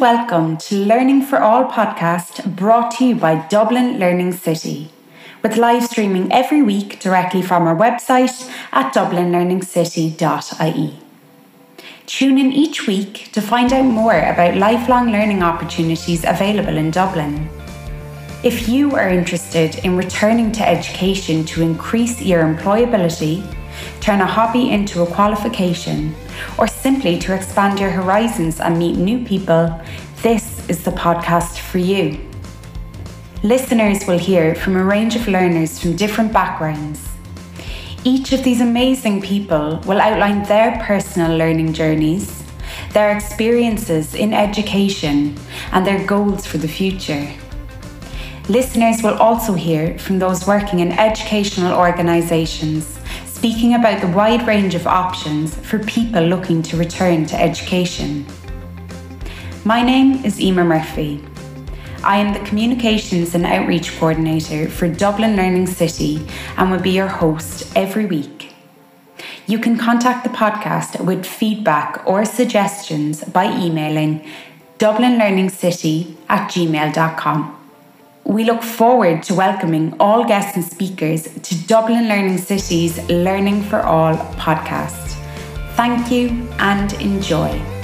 welcome to Learning for All podcast brought to you by Dublin Learning City, with live streaming every week directly from our website at dublinlearningcity.ie. Tune in each week to find out more about lifelong learning opportunities available in Dublin. If you are interested in returning to education to increase your employability, turn a hobby into a qualification, or simply to expand your horizons and meet new people, this is the podcast for you. Listeners will hear from a range of learners from different backgrounds each of these amazing people will outline their personal learning journeys, their experiences in education, and their goals for the future. Listeners will also hear from those working in educational organisations, speaking about the wide range of options for people looking to return to education. My name is Emma Murphy. I am the Communications and Outreach Coordinator for Dublin Learning City and will be your host every week. You can contact the podcast with feedback or suggestions by emailing dublinlearningscity at gmail.com. We look forward to welcoming all guests and speakers to Dublin Learning City's Learning for All podcast. Thank you and enjoy.